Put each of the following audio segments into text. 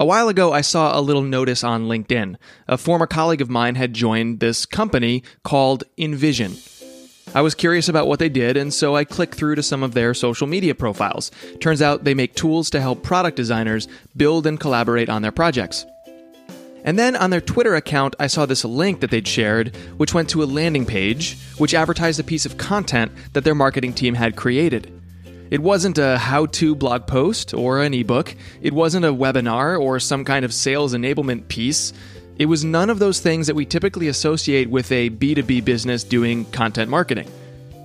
A while ago, I saw a little notice on LinkedIn. A former colleague of mine had joined this company called InVision. I was curious about what they did, and so I clicked through to some of their social media profiles. Turns out they make tools to help product designers build and collaborate on their projects. And then on their Twitter account, I saw this link that they'd shared, which went to a landing page, which advertised a piece of content that their marketing team had created. It wasn't a how to blog post or an ebook, it wasn't a webinar or some kind of sales enablement piece. It was none of those things that we typically associate with a B2B business doing content marketing.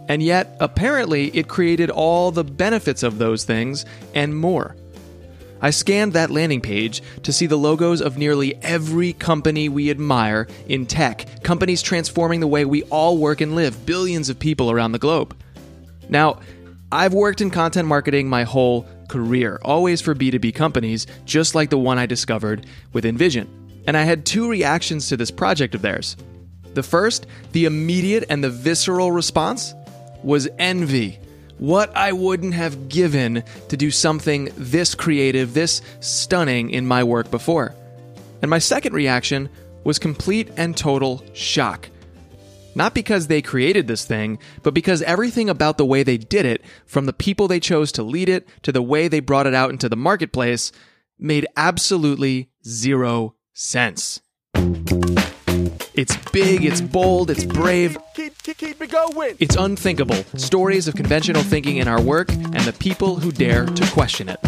And yet, apparently, it created all the benefits of those things and more. I scanned that landing page to see the logos of nearly every company we admire in tech, companies transforming the way we all work and live, billions of people around the globe. Now, I've worked in content marketing my whole career, always for B2B companies, just like the one I discovered with InVision. and I had two reactions to this project of theirs. The first, the immediate and the visceral response, was envy. What I wouldn't have given to do something this creative, this stunning in my work before. And my second reaction was complete and total shock. Not because they created this thing, but because everything about the way they did it, from the people they chose to lead it to the way they brought it out into the marketplace, made absolutely zero sense. It's big, it's bold, it's brave. Keep, keep, keep it going. It's unthinkable. Stories of conventional thinking in our work and the people who dare to question it.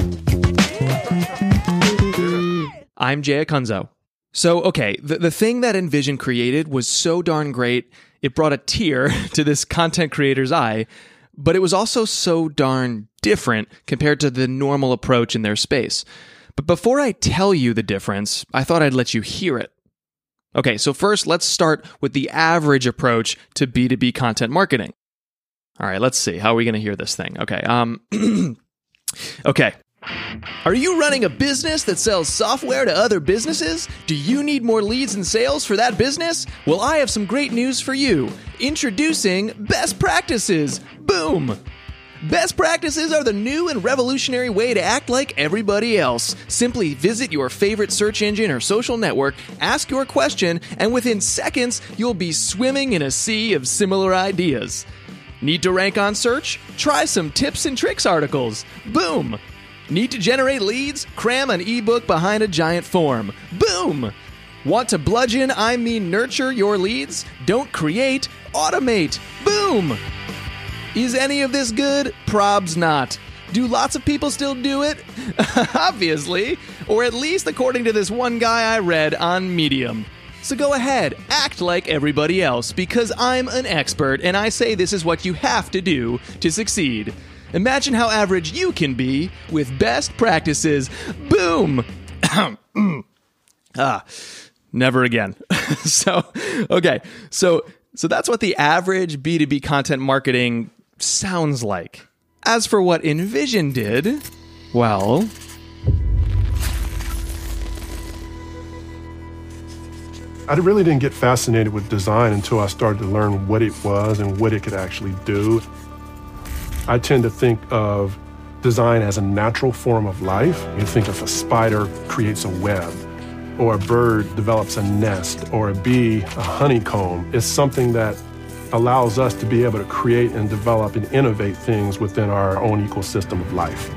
I'm Jay Acunzo. So, okay, the, the thing that InVision created was so darn great, it brought a tear to this content creator's eye, but it was also so darn different compared to the normal approach in their space. But before I tell you the difference, I thought I'd let you hear it. Okay, so first let's start with the average approach to B2B content marketing. All right, let's see. How are we going to hear this thing? Okay. Um Okay. Are you running a business that sells software to other businesses? Do you need more leads and sales for that business? Well, I have some great news for you. Introducing Best Practices. Boom! Best practices are the new and revolutionary way to act like everybody else. Simply visit your favorite search engine or social network, ask your question, and within seconds, you'll be swimming in a sea of similar ideas. Need to rank on search? Try some tips and tricks articles. Boom! Need to generate leads? Cram an ebook behind a giant form. Boom! Want to bludgeon, I mean nurture your leads? Don't create, automate. Boom! Is any of this good? Probs not. Do lots of people still do it? Obviously. Or at least according to this one guy I read on Medium. So go ahead, act like everybody else, because I'm an expert and I say this is what you have to do to succeed. Imagine how average you can be with best practices. Boom! ah, never again. so, okay, so so that's what the average B2B content marketing sounds like. As for what Envision did, well. I really didn't get fascinated with design until I started to learn what it was and what it could actually do. I tend to think of design as a natural form of life. You think if a spider creates a web, or a bird develops a nest, or a bee a honeycomb. It's something that allows us to be able to create and develop and innovate things within our own ecosystem of life.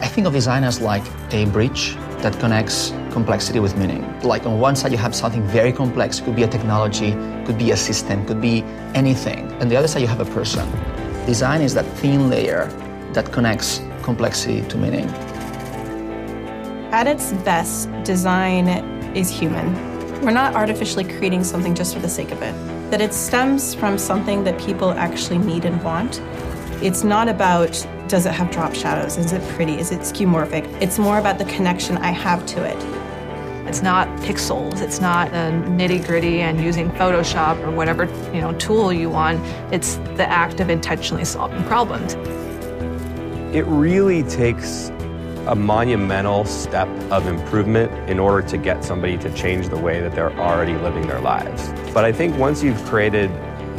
I think of design as like a bridge that connects complexity with meaning. Like on one side you have something very complex, could be a technology, could be a system, could be anything. And the other side you have a person. Design is that thin layer that connects complexity to meaning. At its best, design is human. We're not artificially creating something just for the sake of it that it stems from something that people actually need and want. It's not about does it have drop shadows? Is it pretty? Is it skeuomorphic? It's more about the connection I have to it. It's not pixels. It's not a nitty gritty and using Photoshop or whatever you know tool you want. It's the act of intentionally solving problems. It really takes a monumental step of improvement in order to get somebody to change the way that they're already living their lives. But I think once you've created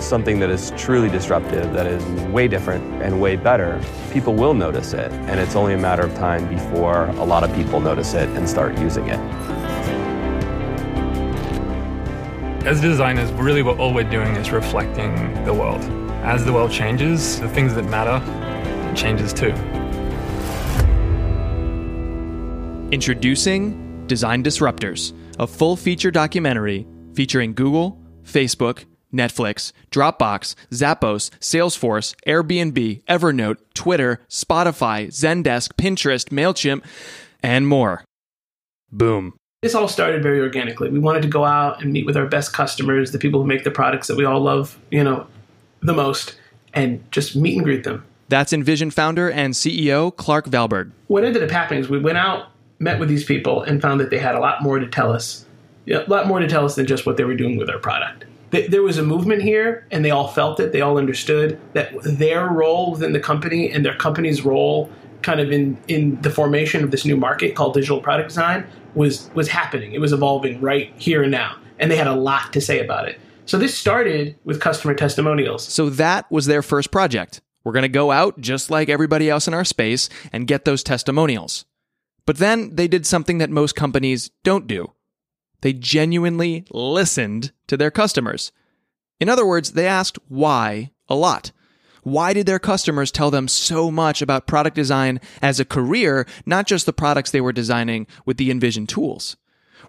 something that is truly disruptive, that is way different and way better, people will notice it. And it's only a matter of time before a lot of people notice it and start using it. As designers, really what all we're doing is reflecting the world. As the world changes, the things that matter changes too. Introducing Design Disruptors, a full feature documentary featuring Google, Facebook, Netflix, Dropbox, Zappos, Salesforce, Airbnb, Evernote, Twitter, Spotify, Zendesk, Pinterest, MailChimp, and more. Boom. This all started very organically. We wanted to go out and meet with our best customers, the people who make the products that we all love, you know, the most, and just meet and greet them. That's InVision founder and CEO Clark Valberg. What ended up happening is we went out, met with these people, and found that they had a lot more to tell us, a lot more to tell us than just what they were doing with our product. There was a movement here, and they all felt it. They all understood that their role within the company and their company's role, kind of in in the formation of this new market called digital product design, was was happening. It was evolving right here and now, and they had a lot to say about it. So this started with customer testimonials. So that was their first project. We're going to go out just like everybody else in our space and get those testimonials. But then they did something that most companies don't do. They genuinely listened to their customers. In other words, they asked why a lot. Why did their customers tell them so much about product design as a career, not just the products they were designing with the InVision tools?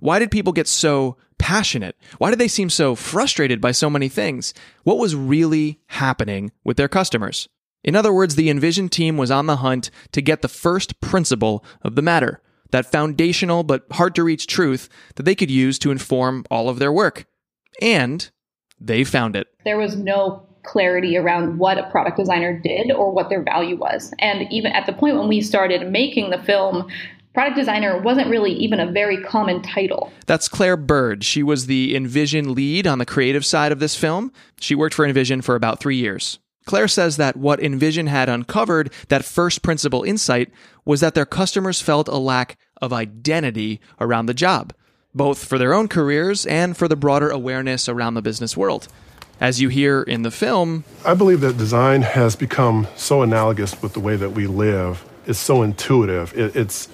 Why did people get so passionate? Why did they seem so frustrated by so many things? What was really happening with their customers? In other words, the InVision team was on the hunt to get the first principle of the matter, that foundational but hard to reach truth that they could use to inform all of their work. And they found it. There was no clarity around what a product designer did or what their value was. And even at the point when we started making the film, product designer wasn't really even a very common title. That's Clair Byrd. She was the InVision lead on the creative side of this film. She worked for InVision for about three years. Clair says that what InVision had uncovered, that first principle insight, was that their customers felt a lack of identity around the job, both for their own careers and for the broader awareness around the business world. As you hear in the film, I believe that design has become so analogous with the way that we live. It's so intuitive. It, it's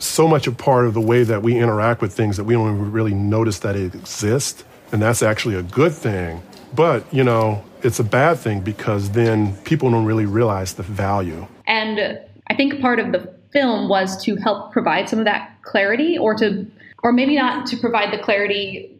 so much a part of the way that we interact with things that we don't even really notice that it exists. And that's actually a good thing. But, you know, it's a bad thing because then people don't really realize the value. And I think part of the film was to help provide some of that clarity or to or maybe not to provide the clarity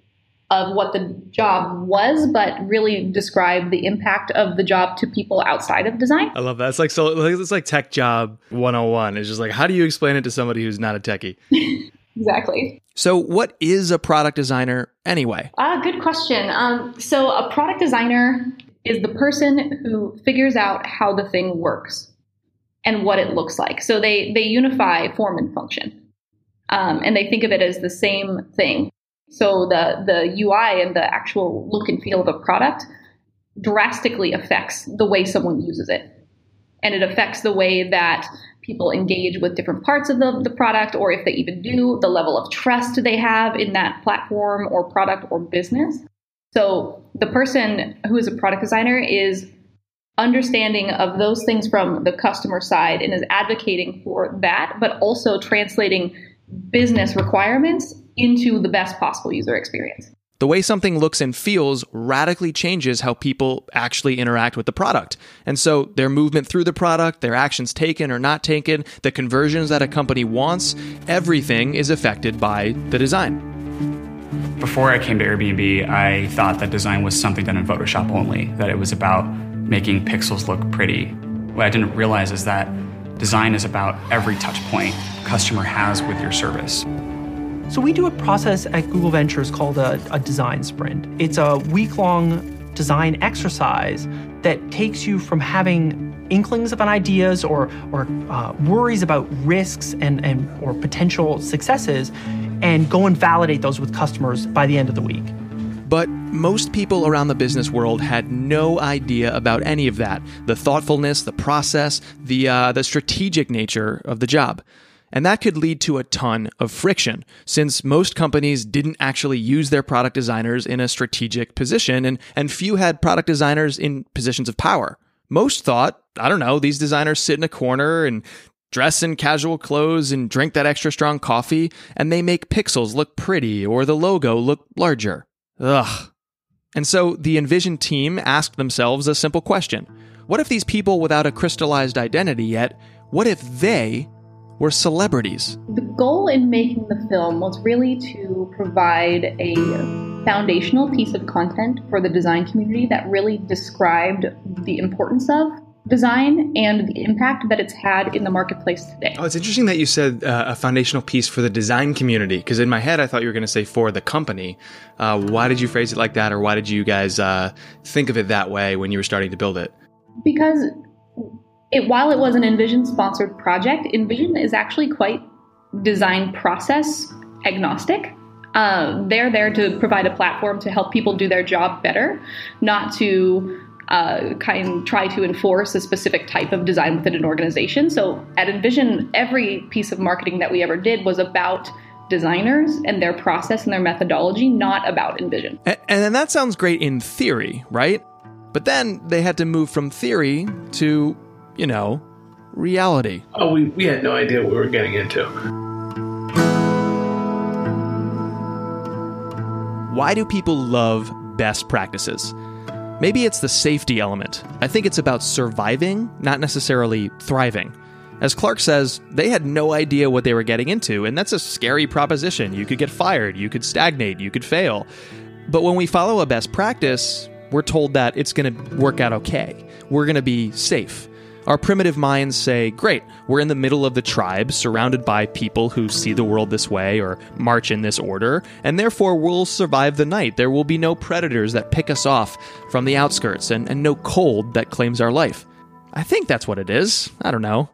of what the job was, but really describe the impact of the job to people outside of design. I love that. It's like so it's like tech job 101. It's just like how do you explain it to somebody who's not a techie? exactly. So, what is a product designer anyway? Uh, good question. Um, so, a product designer is the person who figures out how the thing works and what it looks like. So, they, they unify form and function. Um, and they think of it as the same thing. So, the, the UI and the actual look and feel of a product drastically affects the way someone uses it. And it affects the way that people engage with different parts of the, the product, or if they even do, the level of trust they have in that platform or product or business. So the person who is a product designer is understanding of those things from the customer side and is advocating for that, but also translating business requirements into the best possible user experience. The way something looks and feels radically changes how people actually interact with the product. And so their movement through the product, their actions taken or not taken, the conversions that a company wants, everything is affected by the design. Before I came to Airbnb, I thought that design was something done in Photoshop only, that it was about making pixels look pretty. What I didn't realize is that design is about every touch point customer has with your service. So we do a process at Google Ventures called a, a design sprint. It's a week-long design exercise that takes you from having inklings of an ideas or, or uh, worries about risks and, and or potential successes and go and validate those with customers by the end of the week. But most people around the business world had no idea about any of that the thoughtfulness, the process, the, uh, the strategic nature of the job. And that could lead to a ton of friction, since most companies didn't actually use their product designers in a strategic position, and, and few had product designers in positions of power. Most thought, I don't know, these designers sit in a corner and dress in casual clothes and drink that extra strong coffee, and they make pixels look pretty or the logo look larger. Ugh. And so the InVision team asked themselves a simple question What if these people without a crystallized identity yet, what if they were celebrities? The goal in making the film was really to provide a foundational piece of content for the design community that really described the importance of design and the impact that it's had in the marketplace today. Oh, it's interesting that you said uh, a foundational piece for the design community because in my head I thought you were going to say for the company. Uh, why did you phrase it like that, or why did you guys uh, think of it that way when you were starting to build it? Because it, while it was an InVision sponsored project, InVision is actually quite design process agnostic. Uh, they're there to provide a platform to help people do their job better, not to uh, kind try to enforce a specific type of design within an organization. So at InVision, every piece of marketing that we ever did was about designers and their process and their methodology, not about InVision. And, and that sounds great in theory, right? But then they had to move from theory to, you know, reality. Oh, we, we had no idea what we were getting into. Why do people love best practices? Maybe it's the safety element. I think it's about surviving, not necessarily thriving. As Clark says, they had no idea what they were getting into, and that's a scary proposition. You could get fired, you could stagnate, you could fail. But when we follow a best practice, we're told that it's going to work out okay. We're going to be safe. Our primitive minds say, great, we're in the middle of the tribe, surrounded by people who see the world this way or march in this order, and therefore we'll survive the night. There will be no predators that pick us off from the outskirts, and, and no cold that claims our life. I think that's what it is. I don't know.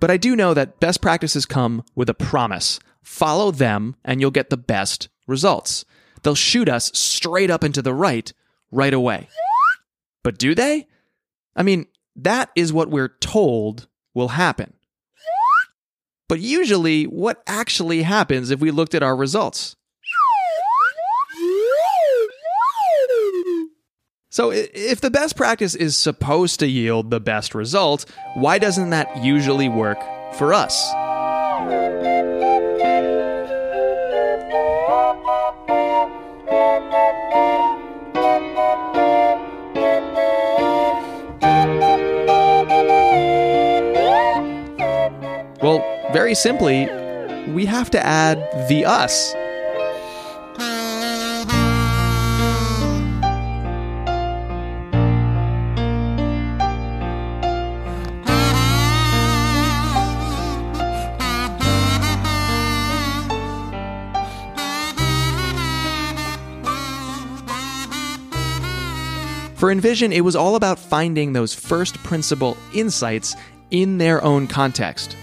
But I do know that best practices come with a promise follow them, and you'll get the best results. They'll shoot us straight up into the right right away. But do they? I mean, that is what we're told will happen. But usually, what actually happens if we looked at our results? So, if the best practice is supposed to yield the best result, why doesn't that usually work for us? Very simply, we have to add the us. For InVision, it was all about finding those first principle insights in their own context.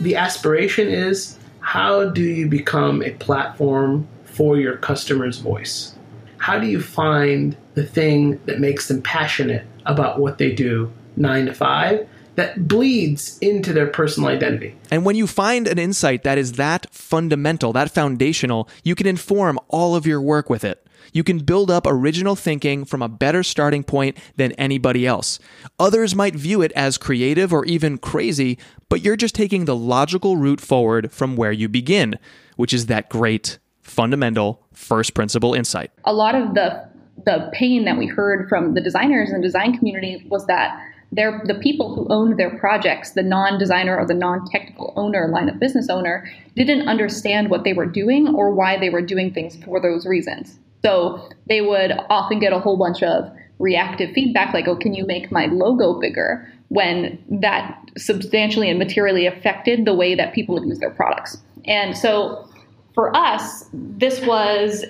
The aspiration is how do you become a platform for your customer's voice? How do you find the thing that makes them passionate about what they do nine to five that bleeds into their personal identity? And when you find an insight that is that fundamental, that foundational, you can inform all of your work with it. You can build up original thinking from a better starting point than anybody else. Others might view it as creative or even crazy, but you're just taking the logical route forward from where you begin, which is that great, fundamental, first principle insight. A lot of the the pain that we heard from the designers and the design community was that they're the people who owned their projects, the non-designer or the non-technical owner, line of business owner, didn't understand what they were doing or why they were doing things for those reasons. So they would often get a whole bunch of reactive feedback like, oh, can you make my logo bigger? When that substantially and materially affected the way that people would use their products. And so for us, this was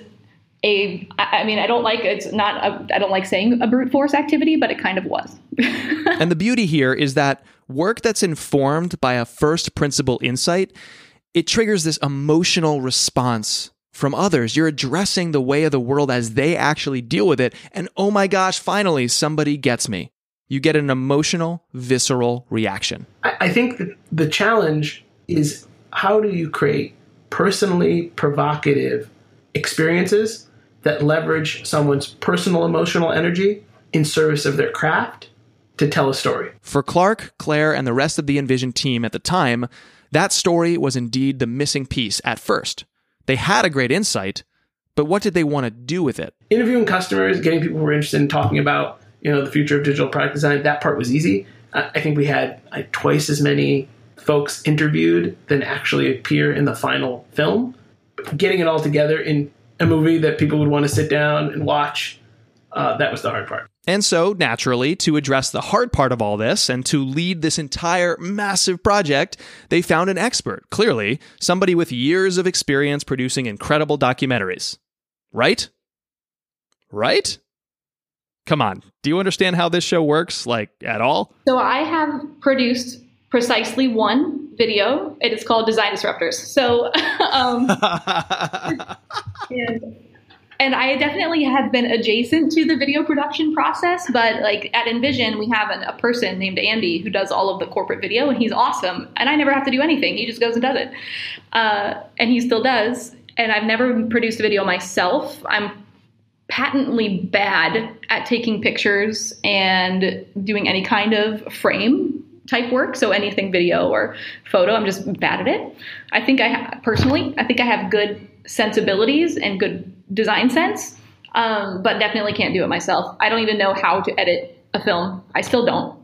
a i mean i don't like it's not a, i don't like saying a brute force activity but it kind of was and the beauty here is that work that's informed by a first principle insight it triggers this emotional response from others. You're addressing the way of the world as they actually deal with it. And oh my gosh, finally, somebody gets me. You get an emotional, visceral reaction. I, I think the challenge is how do you create personally provocative experiences that leverage someone's personal emotional energy in service of their craft to tell a story. For Clark, Clair, and the rest of the InVision team at the time, that story was indeed the missing piece at first. They had a great insight, but what did they want to do with it? Interviewing customers, getting people who were interested in talking about you know the future of digital product design, that part was easy. I think we had like, twice as many folks interviewed than actually appear in the final film. Getting it all together in a movie that people would want to sit down and watch, uh, that was the hard part. And so, naturally, to address the hard part of all this and to lead this entire massive project, they found an expert, clearly, somebody with years of experience producing incredible documentaries. Right? Right? Come on. Do you understand how this show works, like, at all? So, I have produced precisely one video. It is called Design Disruptors. So, um, and, and I definitely have been adjacent to the video production process, but like at InVision, we have an, a person named Andy who does all of the corporate video, and he's awesome. And I never have to do anything; he just goes and does it, uh, and he still does. And I've never produced a video myself. I'm patently bad at taking pictures and doing any kind of frame type work. So anything video or photo, I'm just bad at it. I think I ha- personally, I think I have good sensibilities and good design sense, um, but definitely can't do it myself. I don't even know how to edit a film. I still don't.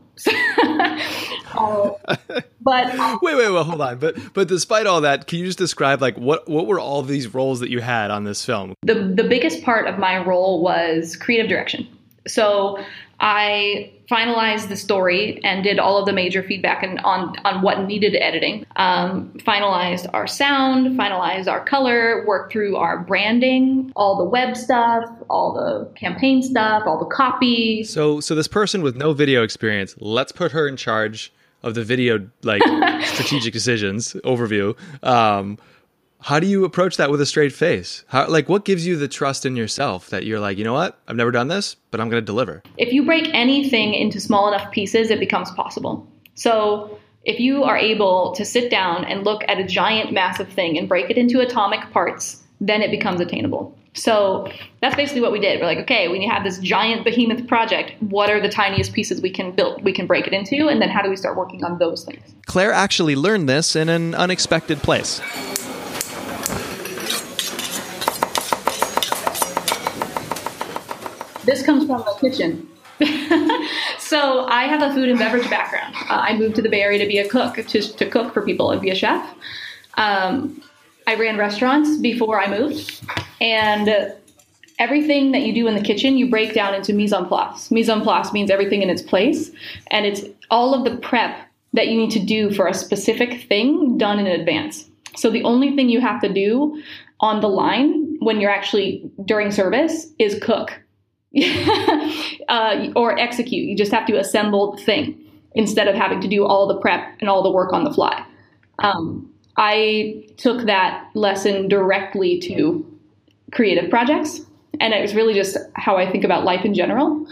uh, but wait, wait, wait, hold on. But but despite all that, can you just describe like what what were all these roles that you had on this film? The the biggest part of my role was creative direction. So I finalized the story and did all of the major feedback and on on what needed editing. Um, finalized our sound, finalized our color, worked through our branding, all the web stuff, all the campaign stuff, all the copy. So so this person with no video experience, let's put her in charge of the video like strategic decisions overview. Um, how do you approach that with a straight face? How, like, what gives you the trust in yourself that you're like, you know what? I've never done this, but I'm going to deliver. If you break anything into small enough pieces, it becomes possible. So, if you are able to sit down and look at a giant, massive thing and break it into atomic parts, then it becomes attainable. So that's basically what we did. We're like, okay, we have this giant behemoth project. What are the tiniest pieces we can build? We can break it into, and then how do we start working on those things? Clair actually learned this in an unexpected place. This comes from the kitchen. so I have a food and beverage background. Uh, I moved to the Bay Area to be a cook, to, to cook for people and be a chef. Um, I ran restaurants before I moved, and everything that you do in the kitchen, you break down into mise en place. Mise en place means everything in its place, and it's all of the prep that you need to do for a specific thing done in advance. So the only thing you have to do on the line when you're actually during service is cook uh, or execute. You just have to assemble the thing instead of having to do all the prep and all the work on the fly. Um, I took that lesson directly to creative projects, and it was really just how I think about life in general.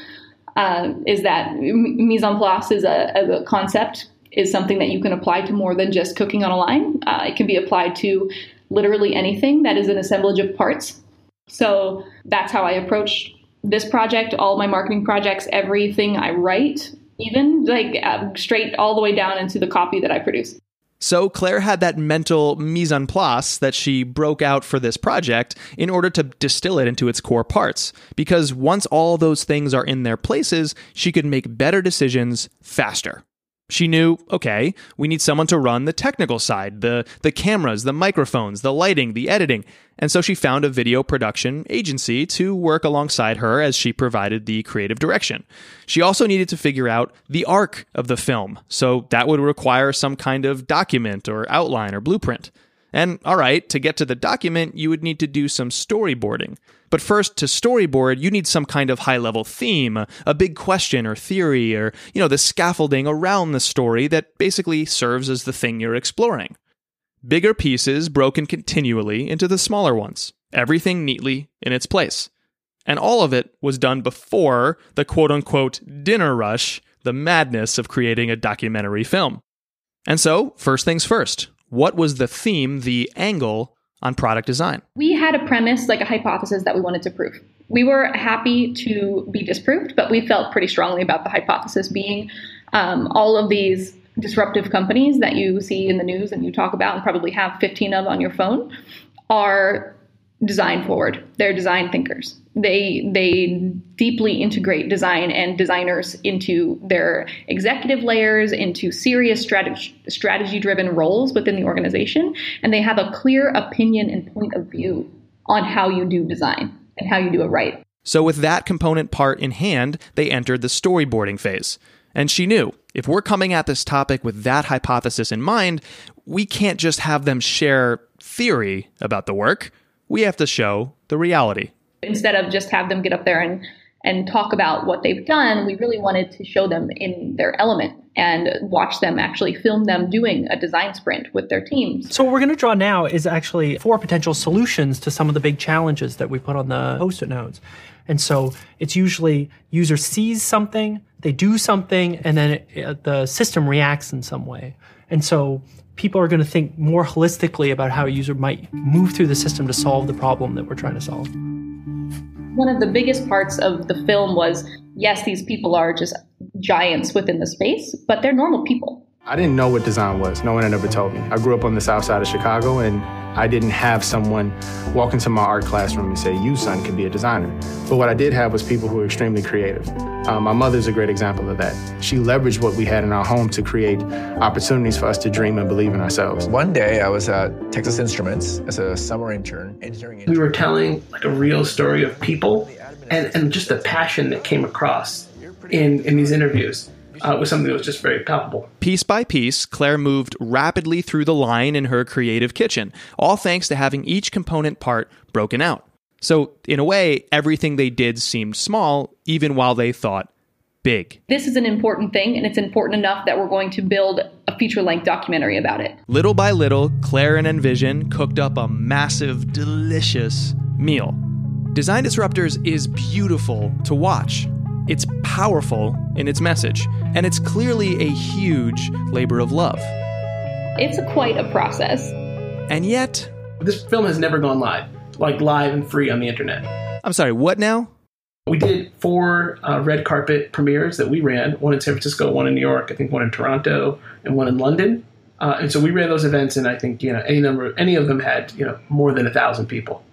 Uh, is that mise en place is a, a, concept is something that you can apply to more than just cooking on a line. Uh, it can be applied to literally anything that is an assemblage of parts. So that's how I approached this project, all my marketing projects, everything I write, even like uh, straight all the way down into the copy that I produce. So Clair had that mental mise en place that she broke out for this project in order to distill it into its core parts. Because once all those things are in their places, she could make better decisions faster. She knew, okay, we need someone to run the technical side, the the cameras, the microphones, the lighting, the editing. And so she found a video production agency to work alongside her as she provided the creative direction. She also needed to figure out the arc of the film. So that would require some kind of document or outline or blueprint. And all right, to get to the document, you would need to do some storyboarding. But first, to storyboard, you need some kind of high level theme, a big question or theory, or, you know, the scaffolding around the story that basically serves as the thing you're exploring. Bigger pieces broken continually into the smaller ones, everything neatly in its place. And all of it was done before the quote unquote dinner rush the madness of creating a documentary film. And so, first things first, what was the theme, the angle on product design? We had a premise, like a hypothesis that we wanted to prove. We were happy to be disproved, but we felt pretty strongly about the hypothesis being um, all of these disruptive companies that you see in the news and you talk about and probably have 15 of on your phone are design forward. They're design thinkers. They they deeply integrate design and designers into their executive layers, into serious strategy strategy driven roles within the organization, and they have a clear opinion and point of view on how you do design and how you do it right. So with that component part in hand, they entered the storyboarding phase. And she knew if we're coming at this topic with that hypothesis in mind, we can't just have them share theory about the work. We have to show the reality. Instead of just have them get up there and and talk about what they've done, we really wanted to show them in their element and watch them actually film them doing a design sprint with their teams. So, what we're going to draw now is actually four potential solutions to some of the big challenges that we put on the post it notes. And so, it's usually user sees something, they do something, and then it, uh, the system reacts in some way. And so, people are going to think more holistically about how a user might move through the system to solve the problem that we're trying to solve. One of the biggest parts of the film was yes, these people are just giants within the space, but they're normal people. I didn't know what design was. No one had ever told me. I grew up on the south side of Chicago and I didn't have someone walk into my art classroom and say, You, son, can be a designer. But what I did have was people who were extremely creative. Um, my mother's a great example of that. She leveraged what we had in our home to create opportunities for us to dream and believe in ourselves. One day I was at Texas Instruments as a summer intern, engineering intern. We were telling like a real story of people and, and just the passion that came across in, in these interviews uh, was something that was just very palpable. Piece by piece, Clair moved rapidly through the line in her creative kitchen, all thanks to having each component part broken out. So, in a way, everything they did seemed small, even while they thought big. This is an important thing, and it's important enough that we're going to build a feature length documentary about it. Little by little, Clair and InVision cooked up a massive, delicious meal. Design Disruptors is beautiful to watch. It's powerful in its message, and it's clearly a huge labor of love. It's quite a process. And yet, this film has never gone live, like live and free on the internet. I'm sorry, what now? We did four uh, red carpet premieres that we ran one in San Francisco, one in New York, I think one in Toronto, and one in London. Uh, and so we ran those events, and I think you know any number, any of them had you know more than a thousand people,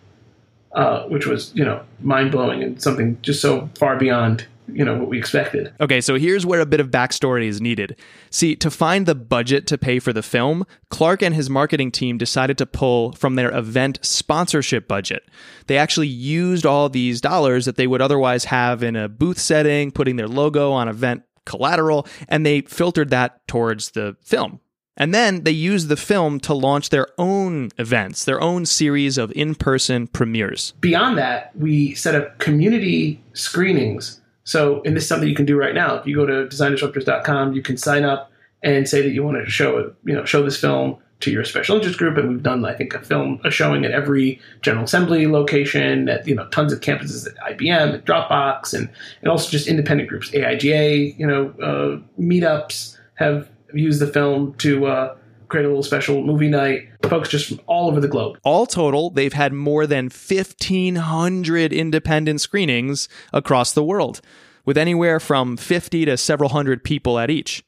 uh, which was you know mind blowing and something just so far beyond you know what we expected. Okay, so here's where a bit of backstory is needed. See, to find the budget to pay for the film, Clark and his marketing team decided to pull from their event sponsorship budget. They actually used all these dollars that they would otherwise have in a booth setting, putting their logo on event collateral, and they filtered that towards the film. And then they used the film to launch their own events, their own series of in person premieres. Beyond that, we set up community screenings so, and this is something you can do right now. If you go to designdisruptors.com, you can sign up and say that you want to show you know show this film to your special interest group. And we've done, I think, a film a showing at every General Assembly location, at you know tons of campuses at IBM, at Dropbox, and and also just independent groups, AIGA, you know, uh, meetups have used the film to uh, create a little special movie night. Folks just from all over the globe. All total, they've had more than 1,500 independent screenings across the world, with anywhere from 50 to several hundred people at each.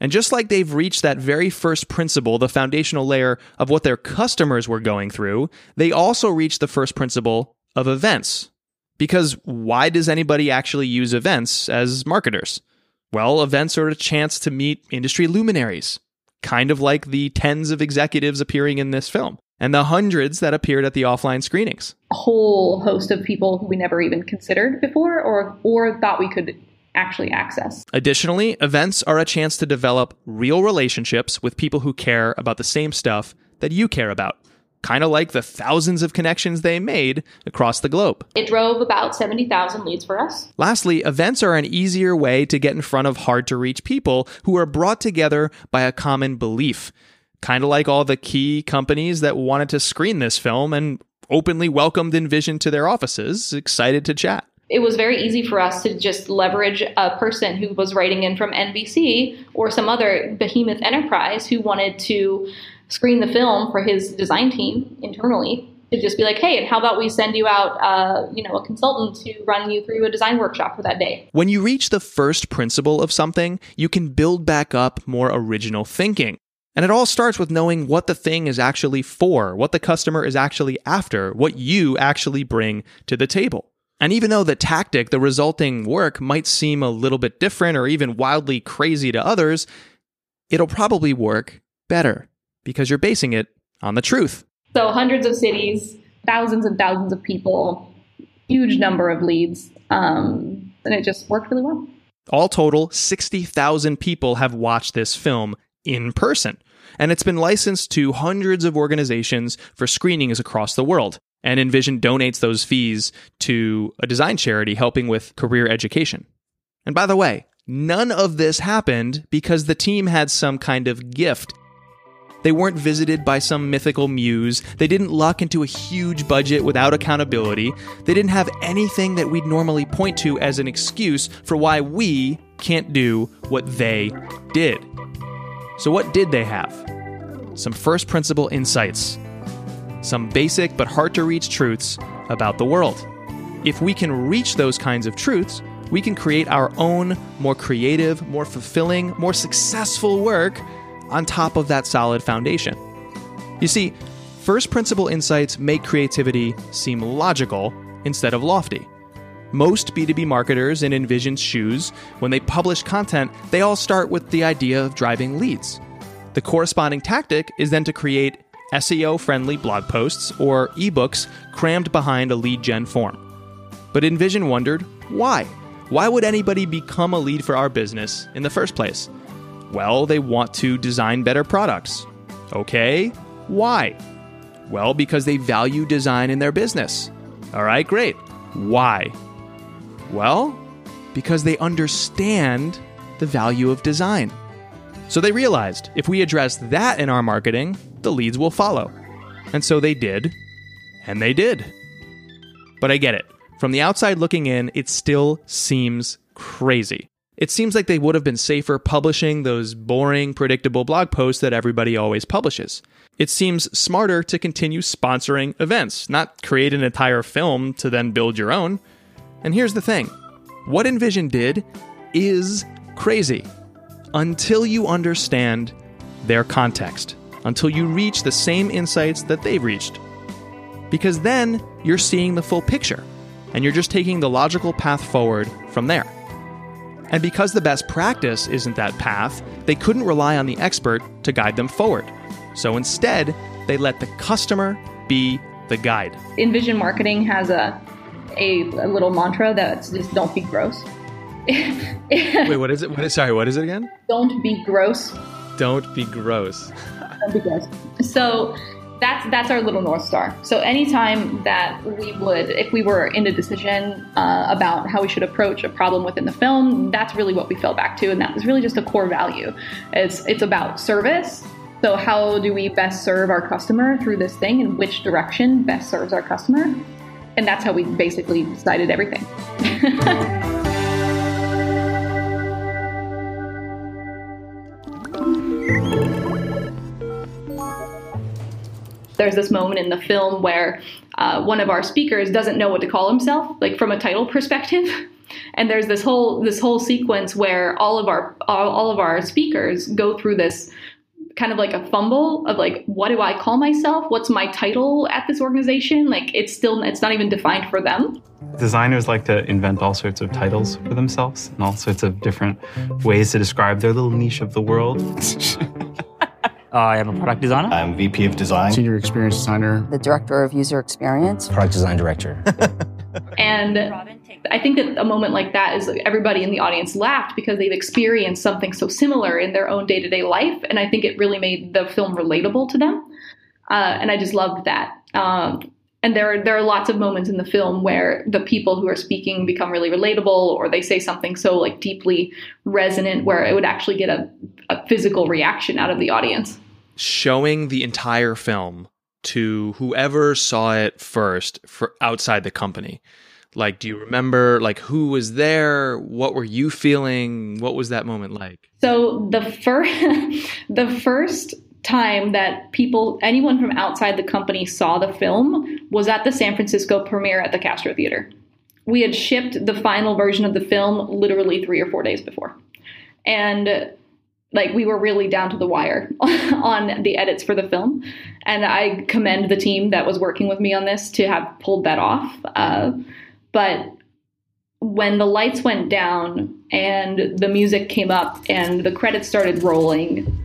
And just like they've reached that very first principle, the foundational layer of what their customers were going through, they also reached the first principle of events. Because why does anybody actually use events as marketers? Well, events are a chance to meet industry luminaries, kind of like the tens of executives appearing in this film and the hundreds that appeared at the offline screenings. A whole host of people who we never even considered before or or thought we could actually access. Additionally, events are a chance to develop real relationships with people who care about the same stuff that you care about kind of like the thousands of connections they made across the globe. It drove about 70,000 leads for us. Lastly, events are an easier way to get in front of hard to reach people who are brought together by a common belief. Kind of like all the key companies that wanted to screen this film and openly welcomed InVision to their offices, excited to chat. It was very easy for us to just leverage a person who was writing in from NBC or some other behemoth enterprise who wanted to screen the film for his design team internally to just be like, hey, and how about we send you out, uh, you know, a consultant to run you through a design workshop for that day? When you reach the first principle of something, you can build back up more original thinking. And it all starts with knowing what the thing is actually for, what the customer is actually after, what you actually bring to the table. And even though the tactic, the resulting work might seem a little bit different or even wildly crazy to others, it'll probably work better because you're basing it on the truth. So hundreds of cities, thousands and thousands of people, huge number of leads, um, and it just worked really well. All total, 60,000 people have watched this film in person, and it's been licensed to hundreds of organizations for screenings across the world. And InVision donates those fees to a design charity helping with career education. And by the way, none of this happened because the team had some kind of gift they weren't visited by some mythical muse. They didn't luck into a huge budget without accountability. They didn't have anything that we'd normally point to as an excuse for why we can't do what they did. So, what did they have? Some first principle insights, some basic but hard to reach truths about the world. If we can reach those kinds of truths, we can create our own more creative, more fulfilling, more successful work on top of that solid foundation. You see, first principle insights make creativity seem logical instead of lofty. Most B2B marketers in InVision's shoes, when they publish content, they all start with the idea of driving leads. The corresponding tactic is then to create SEO friendly blog posts or ebooks crammed behind a lead gen form. But InVision wondered why? Why would anybody become a lead for our business in the first place? Well, they want to design better products. Okay, why? Well, because they value design in their business. All right, great. Why? Well, because they understand the value of design. So they realized if we address that in our marketing, the leads will follow. And so they did, and they did. But I get it. From the outside looking in, it still seems crazy. It seems like they would have been safer publishing those boring, predictable blog posts that everybody always publishes. It seems smarter to continue sponsoring events, not create an entire film to then build your own. And here's the thing what InVision did is crazy until you understand their context, until you reach the same insights that they've reached. Because then you're seeing the full picture, and you're just taking the logical path forward from there. And because the best practice isn't that path, they couldn't rely on the expert to guide them forward. So instead, they let the customer be the guide. InVision Marketing has a, a, a little mantra that's just don't be gross. Wait, what is it? What is, sorry, what is it again? Don't be gross. Don't be gross. don't be gross. So that's that's our little north star. So anytime that we would, if we were in a decision uh, about how we should approach a problem within the film, that's really what we fell back to, and that was really just a core value. It's it's about service. So how do we best serve our customer through this thing, and which direction best serves our customer? And that's how we basically decided everything. there's this moment in the film where uh, one of our speakers doesn't know what to call himself, like from a title perspective. And there's this whole this whole sequence where all of our all, all of our speakers go through this kind of like a fumble of like what do I call myself? What's my title at this organization? Like it's still it's not even defined for them. Designers like to invent all sorts of titles for themselves and all sorts of different ways to describe their little niche of the world. Uh, I am a product designer. I'm VP of Design. Senior Experience Designer. The Director of User Experience. Product Design Director. and I think that a moment like that is everybody in the audience laughed because they've experienced something so similar in their own day to day life. And I think it really made the film relatable to them. Uh, and I just loved that. Um, and there are, there are lots of moments in the film where the people who are speaking become really relatable or they say something so like deeply resonant where it would actually get a, a physical reaction out of the audience showing the entire film to whoever saw it first for outside the company Like, do you remember like who was there? What were you feeling? What was that moment like? So the first the first time that people anyone from outside the company saw the film was at the San Francisco premiere at the Castro Theater. We had shipped the final version of the film literally 3 or 4 days before. And like we were really down to the wire on the edits for the film. And i commend the team that was working with me on this to have pulled that off. Uh, but when the lights went down and the music came up and the credits started rolling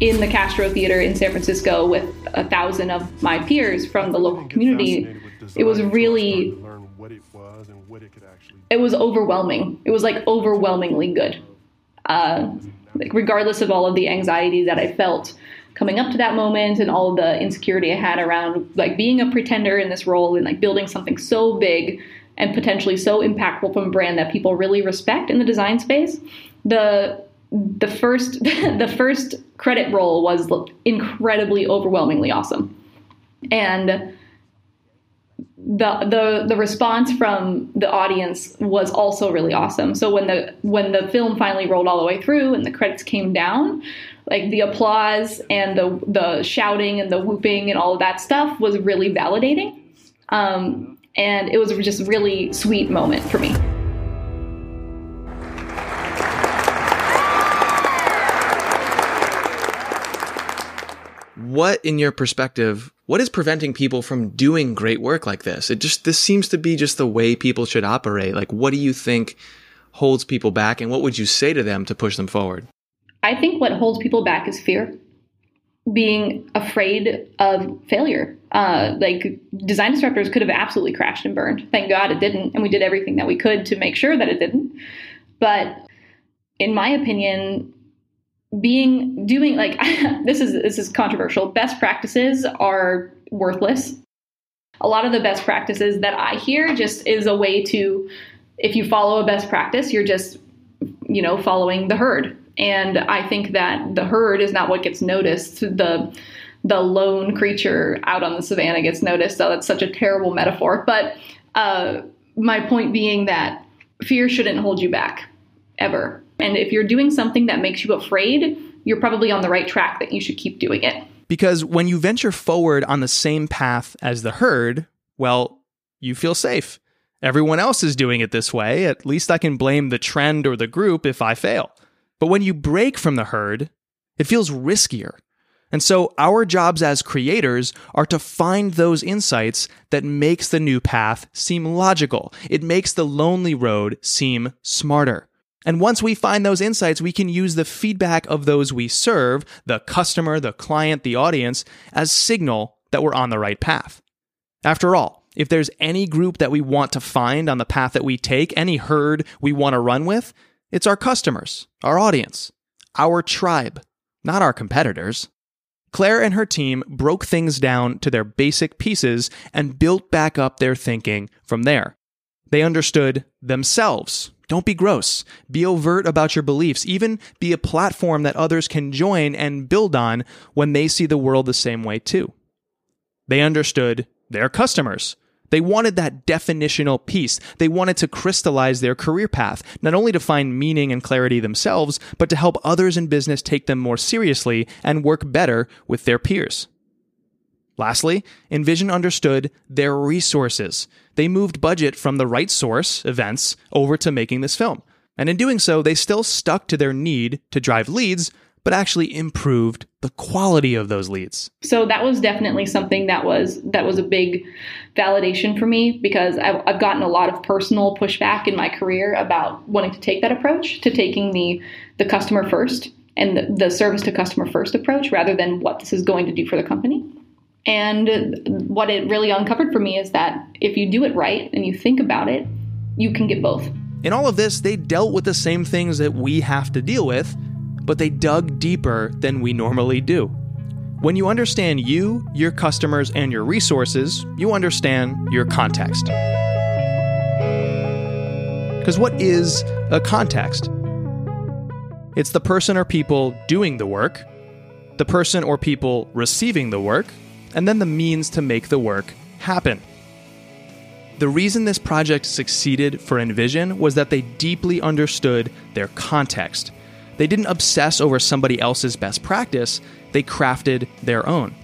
in the castro theater in san francisco with a thousand of my peers from the local community it was really it was overwhelming. It was like overwhelmingly good. Uh, like regardless of all of the anxiety that I felt coming up to that moment and all the insecurity I had around like being a pretender in this role and like building something so big and potentially so impactful from a brand that people really respect in the design space, the the first the first credit roll was incredibly overwhelmingly awesome. And the the the response from the audience was also really awesome. So when the when the film finally rolled all the way through and the credits came down, like the applause and the the shouting and the whooping and all of that stuff was really validating. Um, and it was just a really sweet moment for me. What, in your perspective, what is preventing people from doing great work like this? It just, this seems to be just the way people should operate. Like, what do you think holds people back and what would you say to them to push them forward? I think what holds people back is fear. Being afraid of failure. Uh, like design disruptors could have absolutely crashed and burned. Thank God it didn't, and we did everything that we could to make sure that it didn't. But in my opinion, being doing like this is this is controversial. Best practices are worthless. A lot of the best practices that I hear just is a way to if you follow a best practice, you're just you know following the herd. And I think that the herd is not what gets noticed. The the lone creature out on the savannah gets noticed. So that's such a terrible metaphor. But uh, my point being that fear shouldn't hold you back ever. And if you're doing something that makes you afraid, you're probably on the right track that you should keep doing it. Because when you venture forward on the same path as the herd, well, you feel safe. Everyone else is doing it this way. At least I can blame the trend or the group if I fail. But when you break from the herd, it feels riskier. And so our jobs as creators are to find those insights that makes the new path seem logical. It makes the lonely road seem smarter. And once we find those insights, we can use the feedback of those we serve, the customer, the client, the audience, as signal that we're on the right path. After all, if there's any group that we want to find on the path that we take, any herd we want to run with, it's our customers, our audience, our tribe, not our competitors. Clair and her team broke things down to their basic pieces and built back up their thinking from there. They understood themselves don't be gross. Be overt about your beliefs. Even be a platform that others can join and build on when they see the world the same way too. They understood their customers. They wanted that definitional piece. They wanted to crystallize their career path, not only to find meaning and clarity themselves, but to help others in business take them more seriously and work better with their peers. Lastly, InVision understood their resources. They moved budget from the right source, events, over to making this film. And in doing so, they still stuck to their need to drive leads, but actually improved the quality of those leads. So that was definitely something that was that was a big validation for me because I've, I've gotten a lot of personal pushback in my career about wanting to take that approach to taking the the customer first and the, the service to customer first approach rather than what this is going to do for the company. And what it really uncovered for me is that if you do it right and you think about it, you can get both. In all of this, they dealt with the same things that we have to deal with, but they dug deeper than we normally do. When you understand you, your customers, and your resources, you understand your context. Because what is a context? It's the person or people doing the work, the person or people receiving the work, and then the means to make the work happen. The reason this project succeeded for InVision was that they deeply understood their context. They didn't obsess over somebody else's best practice, they crafted their own.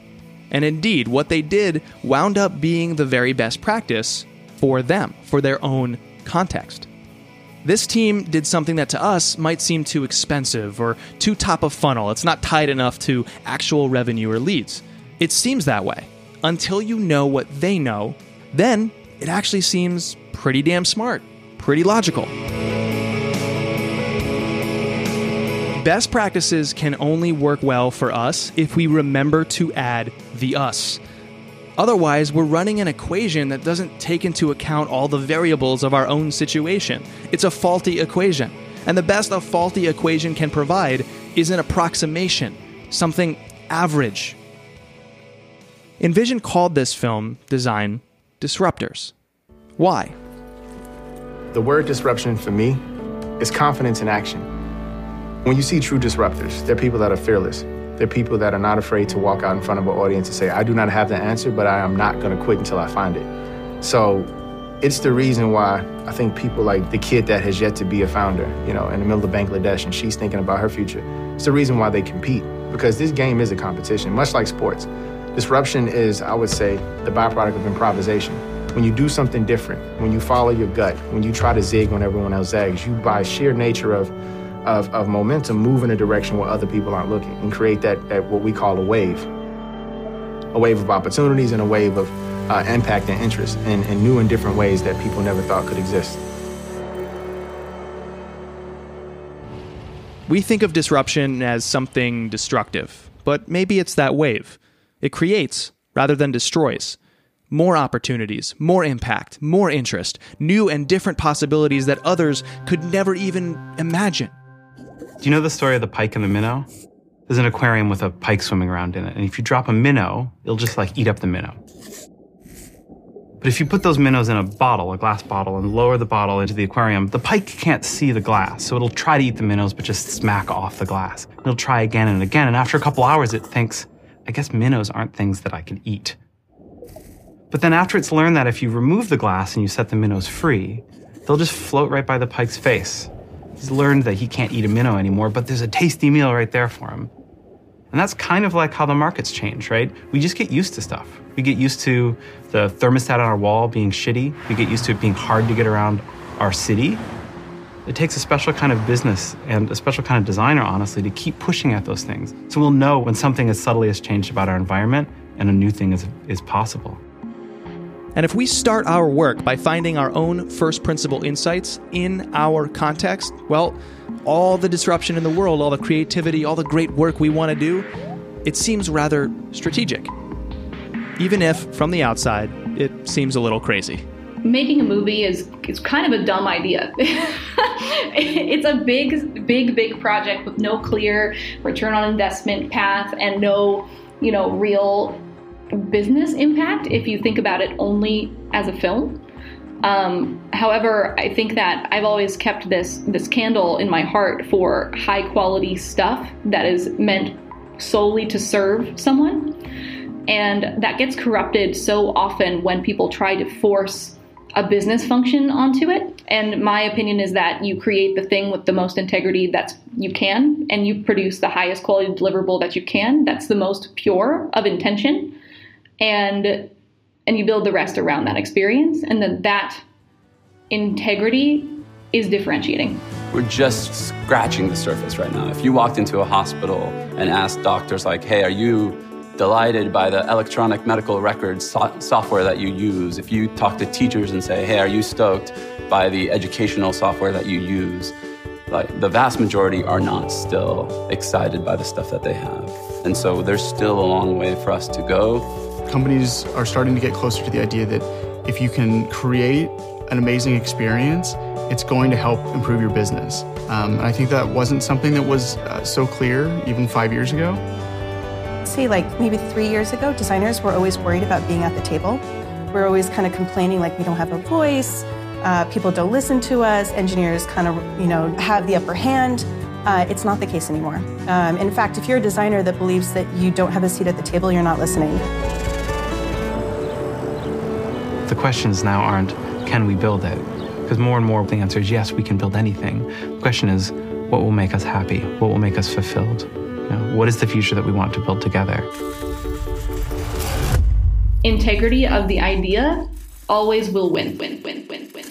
And indeed, what they did wound up being the very best practice for them, for their own context. This team did something that to us might seem too expensive or too top of funnel. It's not tied enough to actual revenue or leads. It seems that way until you know what they know. Then it actually seems pretty damn smart, pretty logical. Best practices can only work well for us if we remember to add the us. Otherwise, we're running an equation that doesn't take into account all the variables of our own situation. It's a faulty equation. And the best a faulty equation can provide is an approximation, something average. InVision called this film design disruptors. Why? The word disruption for me is confidence in action. When you see true disruptors, they're people that are fearless. They're people that are not afraid to walk out in front of an audience and say, I do not have the answer, but I am not going to quit until I find it. So it's the reason why I think people like the kid that has yet to be a founder, you know, in the middle of Bangladesh and she's thinking about her future. It's the reason why they compete because this game is a competition, much like sports. Disruption is, I would say, the byproduct of improvisation. When you do something different, when you follow your gut, when you try to zig when everyone else zags, you, by sheer nature of of, of momentum move in a direction where other people aren't looking and create that, that what we call a wave a wave of opportunities and a wave of uh, impact and interest in, in new and different ways that people never thought could exist. We think of disruption as something destructive, but maybe it's that wave. It creates rather than destroys. More opportunities, more impact, more interest, new and different possibilities that others could never even imagine. Do you know the story of the pike and the minnow? There's an aquarium with a pike swimming around in it, and if you drop a minnow, it'll just like eat up the minnow. But if you put those minnows in a bottle, a glass bottle, and lower the bottle into the aquarium, the pike can't see the glass, so it'll try to eat the minnows but just smack off the glass. It'll try again and again, and after a couple hours, it thinks, I guess minnows aren't things that I can eat. But then after it's learned that if you remove the glass and you set the minnows free, they'll just float right by the pike's face. He's learned that he can't eat a minnow anymore, but there's a tasty meal right there for him. And that's kind of like how the markets change, right? We just get used to stuff. We get used to the thermostat on our wall being shitty. We get used to it being hard to get around our city. It takes a special kind of business and a special kind of designer, honestly, to keep pushing at those things. So we'll know when something as subtly has changed about our environment and a new thing is, is possible. And if we start our work by finding our own first principle insights in our context, well, all the disruption in the world, all the creativity, all the great work we want to do, it seems rather strategic. Even if, from the outside, it seems a little crazy. Making a movie is is kind of a dumb idea. it's a big, big, big project with no clear return on investment path and no, you know, real business impact if you think about it only as a film. Um, however, I think that I've always kept this this candle in my heart for high quality stuff that is meant solely to serve someone, and that gets corrupted so often when people try to force a business function onto it. And my opinion is that you create the thing with the most integrity that you can, and you produce the highest quality deliverable that you can. That's the most pure of intention, and and you build the rest around that experience and then that integrity is differentiating we're just scratching the surface right now if you walked into a hospital and asked doctors like hey are you delighted by the electronic medical records so- software that you use if you talk to teachers and say hey are you stoked by the educational software that you use like the vast majority are not still excited by the stuff that they have and so there's still a long way for us to go companies are starting to get closer to the idea that if you can create an amazing experience, it's going to help improve your business. Um, and I think that wasn't something that was uh, so clear even five years ago. Say, like maybe three years ago, designers were always worried about being at the table. We're always kind of complaining like we don't have a voice, uh, people don't listen to us, engineers kind of, you know, have the upper hand. Uh, it's not the case anymore. Um, in fact, if you're a designer that believes that you don't have a seat at the table, you're not listening. The questions now aren't, can we build it? Because more and more the answer is yes, we can build anything. The question is, what will make us happy? What will make us fulfilled? Know, what is the future that we want to build together? Integrity of the idea always will win, win, win, win, win.